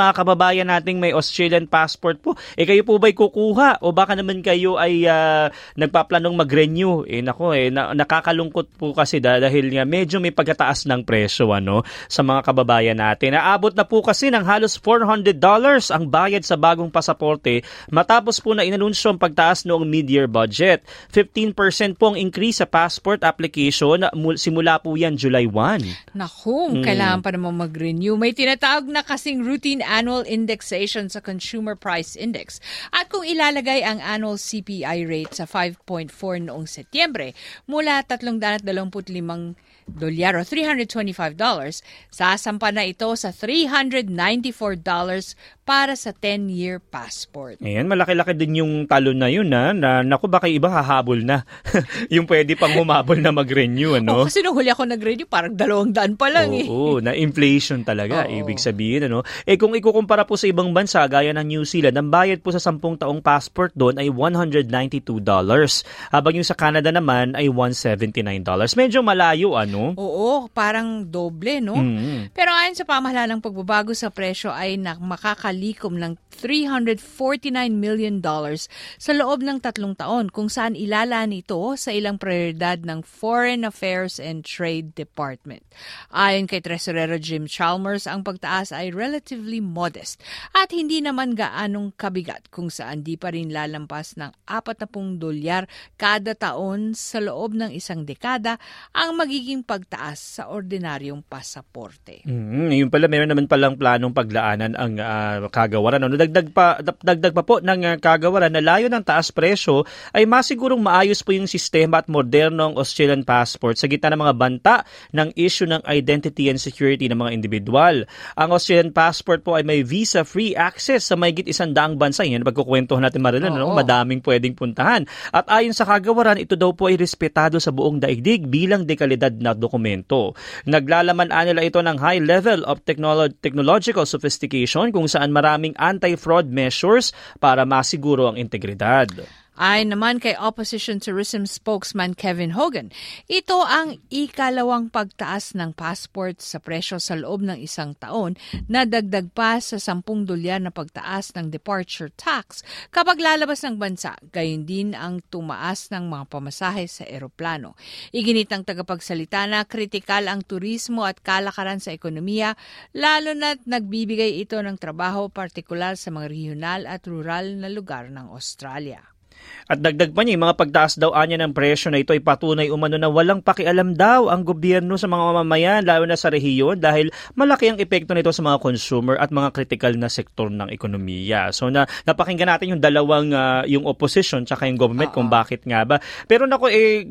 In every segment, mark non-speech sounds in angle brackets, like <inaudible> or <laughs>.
Mga kababayan nating may Australian passport po, eh kayo po ba'y kukuha o baka naman kayo ay uh, nagpaplanong mag-renew? Eh nako eh, na, nakakalungkot po kasi dahil nga medyo may pagkataas ng presyo ano, sa mga kababayan natin. Naabot na po kasi ng halos $400 ang bayad sa bagong pasaporte matapos po na inanunsyo ang pagtaas noong mid-year budget. 15% po ang increase sa passport application simula po yan July 1. Naku, hmm. kailangan pa naman mag-renew. May tinatawag na kasing routine annual indexation sa Consumer Price Index. At kung ilalagay ang annual CPI rate sa 5.4 noong Setyembre mula 325 dolyar o $325, sasampa na ito sa $394 para sa 10-year passport. Ayan, malaki-laki din yung talon na yun na, na naku baka iba hahabol na. <laughs> yung pwede pang humabol na mag-renew, ano? Oh, kasi nung huli ako nag-renew, parang dalawang daan pa lang oo, eh. Oo, na inflation talaga, <laughs> oo. ibig sabihin, ano? Eh kung ikukumpara po sa ibang bansa, gaya ng New Zealand, ang bayad po sa 10 taong passport doon ay $192. Habang yung sa Canada naman ay $179. Medyo malayo, ano? Oo, parang doble, no? Mm-hmm. Pero ayon sa pamahalaan ng pagbabago sa presyo ay makakalimutan nakalikom ng 349 million dollars sa loob ng tatlong taon kung saan ilalaan ito sa ilang prioridad ng Foreign Affairs and Trade Department. Ayon kay Tresorero Jim Chalmers, ang pagtaas ay relatively modest at hindi naman gaanong kabigat kung saan di pa rin lalampas ng 40 dolyar kada taon sa loob ng isang dekada ang magiging pagtaas sa ordinaryong pasaporte. Mm, yun pala, meron naman palang planong paglaanan ang uh, kagawaran. Ano, dagdag pa, dagdag pa po ng uh, kagawaran na layo ng taas presyo ay masigurong maayos po yung sistema at modernong Australian passport sa gitna ng mga banta ng issue ng identity and security ng mga individual. Ang Australian passport po ay may visa-free access sa mayigit isang daang bansa. Yan, pagkukwentuhan natin marilan, no? madaming pwedeng puntahan. At ayon sa kagawaran, ito daw po ay respetado sa buong daigdig bilang dekalidad na dokumento. Naglalaman nila ito ng high level of technolo- technological sophistication kung saan maraming anti-fraud measures para masiguro ang integridad. Ayon naman kay Opposition Tourism spokesman Kevin Hogan, ito ang ikalawang pagtaas ng passport sa presyo sa loob ng isang taon na dagdag pa sa 10 dolyar na pagtaas ng departure tax kapag lalabas ng bansa, gayon din ang tumaas ng mga pamasahe sa eroplano. Iginit ng tagapagsalita na kritikal ang turismo at kalakaran sa ekonomiya, lalo na't nagbibigay ito ng trabaho partikular sa mga regional at rural na lugar ng Australia. At dagdag pa niya, mga pagtaas daw anya ng presyo na ito ay patunay umano na walang pakialam daw ang gobyerno sa mga mamamayan, lalo na sa rehiyon, dahil malaki ang epekto nito sa mga consumer at mga critical na sektor ng ekonomiya. So na napakinggan natin yung dalawang, uh, yung opposition tsaka yung government Uh-oh. kung bakit nga ba. Pero nako, eh,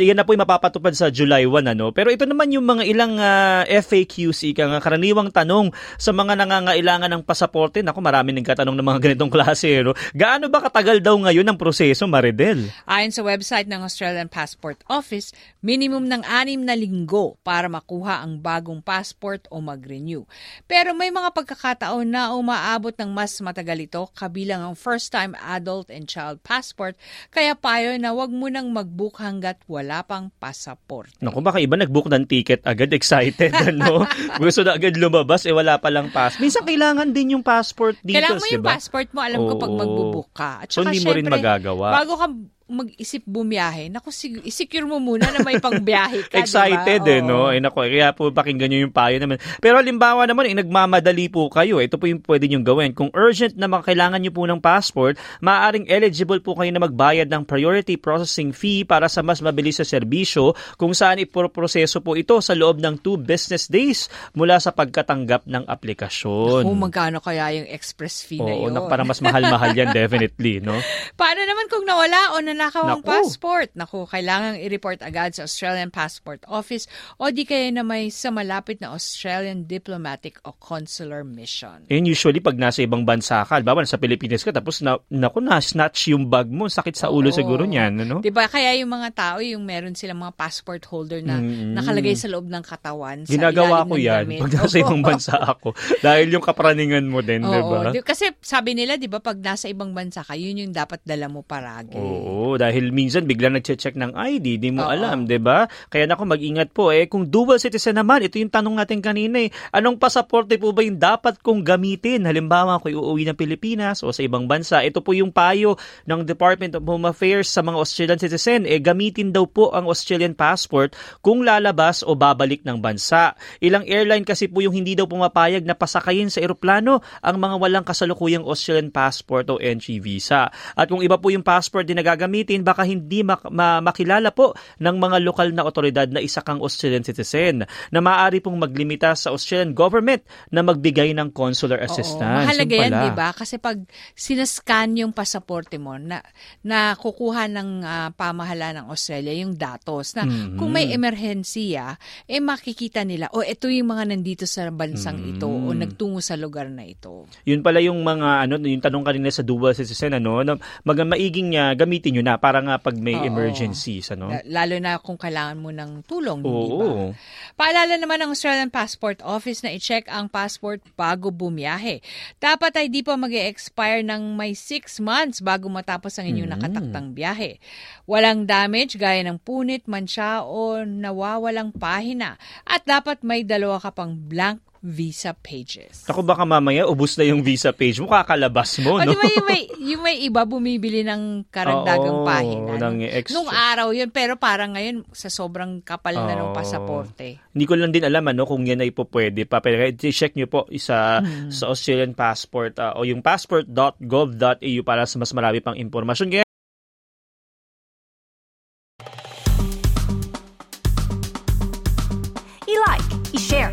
yan na po yung mapapatupad sa July 1, ano. Pero ito naman yung mga ilang uh, ah, FAQs, ika nga, karaniwang tanong sa mga nangangailangan ng pasaporte. Nako, marami nagkatanong ng mga ganitong klase. No? Gaano ba katagal daw ngayon ang proseso Maridel. Ayon sa website ng Australian Passport Office, minimum ng anim na linggo para makuha ang bagong passport o mag-renew. Pero may mga pagkakataon na umaabot ng mas matagal ito kabilang ang first-time adult and child passport, kaya payo na wag mo nang mag-book hanggat wala pang passport. Naku, baka iba nag-book ng ticket agad, excited, <laughs> ano? Gusto na agad lumabas, eh wala pa lang pass. Minsan kailangan din yung passport dito, Kailangan mo yung diba? passport mo, alam ko pag magbubook ka. At so, hindi mo rin magagawa. Bago ka mag-isip bumiyahe, naku, sig- isecure mo muna na may pangbiyahe ka, <laughs> Excited diba? eh, no? Eh, naku, kaya po pakinggan nyo yung payo naman. Pero halimbawa naman, eh, nagmamadali po kayo. Ito po yung pwede nyo gawin. Kung urgent na makailangan nyo po ng passport, maaaring eligible po kayo na magbayad ng priority processing fee para sa mas mabilis sa serbisyo kung saan iproproseso po ito sa loob ng 2 business days mula sa pagkatanggap ng aplikasyon. Kung magkano kaya yung express fee Oo, na yun? Oo, para mas mahal-mahal yan <laughs> definitely, no? Paano naman kung nawala o na nanakaw ang passport. Naku, kailangang i-report agad sa Australian Passport Office o di kaya na may sa malapit na Australian Diplomatic o Consular Mission. And usually, pag nasa ibang bansa ka, halimbawa sa Pilipinas ka, tapos na, naku, na-snatch yung bag mo, sakit sa ulo Oo. siguro niyan, ano? 'Di ba kaya yung mga tao yung meron silang mga passport holder na Mm. nakalagay sa loob ng katawan Ginagawa ko yan damit. pag nasa Oo. ibang bansa ako. Dahil yung kapraningan mo din, di Oo, ba? di- kasi sabi nila 'di ba pag nasa ibang bansa ka, yun yung dapat dala mo paragi. Oo, dahil minsan biglang nagche-check ng ID, di mo Oo. alam, 'di ba? Kaya nako mag-ingat po eh kung dual citizen naman, ito yung tanong natin kanina eh. Anong pasaporte po ba yung dapat kong gamitin? Halimbawa, kung uuwi ng Pilipinas o sa ibang bansa, ito po yung payo ng Department of Home Affairs sa mga Australian citizen, eh gamitin daw po ang Australian passport kung lalabas o babalik ng bansa. Ilang airline kasi po yung hindi daw pumapayag na pasakayin sa eroplano ang mga walang kasalukuyang Australian passport o entry visa. At kung iba po yung passport din na gagamitin, baka hindi mak- ma- makilala po ng mga lokal na otoridad na isa kang Australian citizen na maaari pong maglimita sa Australian government na magbigay ng consular assistance. Oo, mahalaga Yun yan, di ba? Kasi pag sinascan yung pasaporte mo, na, na kukuha ng ah, pamahala ng Australia yung datos na Mhm. kung may emerhensiya, eh makikita nila, o ito yung mga nandito sa bansang ito o Mm. nagtungo sa lugar na ito. Yun pala yung mga ano yung tanong kanina sa dual citizen ano na mag maiging niya gamitin niyo na para nga pag may Oo. emergencies ano. La- Lalo na kung kailangan mo ng tulong, di ba? Oo. Paalala naman ng Australian Passport Office na i-check ang passport bago bumiyahe. Dapat ay di pa mag expire ng may 6 months bago matapos ang inyong Mm. nakataktang biyahe. Walang damage gaya ng punit, mansya o nawawalang pahina. At dapat may dalawa ka pang blank visa pages. Ako baka mamaya ubos na yung visa page mo kakalabas mo O no. di ba yung may, yung may iba bumibili ng karagdagang Oo, pahina? ng extra. nung araw yun, pero parang ngayon sa sobrang kapal na ng pasaporte. Hindi ko lang din alam ano kung yan ay po pwede pa pero i-check niyo po isa Hmm. sa Australian passport ah, o yung passport.gov.au para sa mas marami pang impormasyon. Kaya I-like, i-share,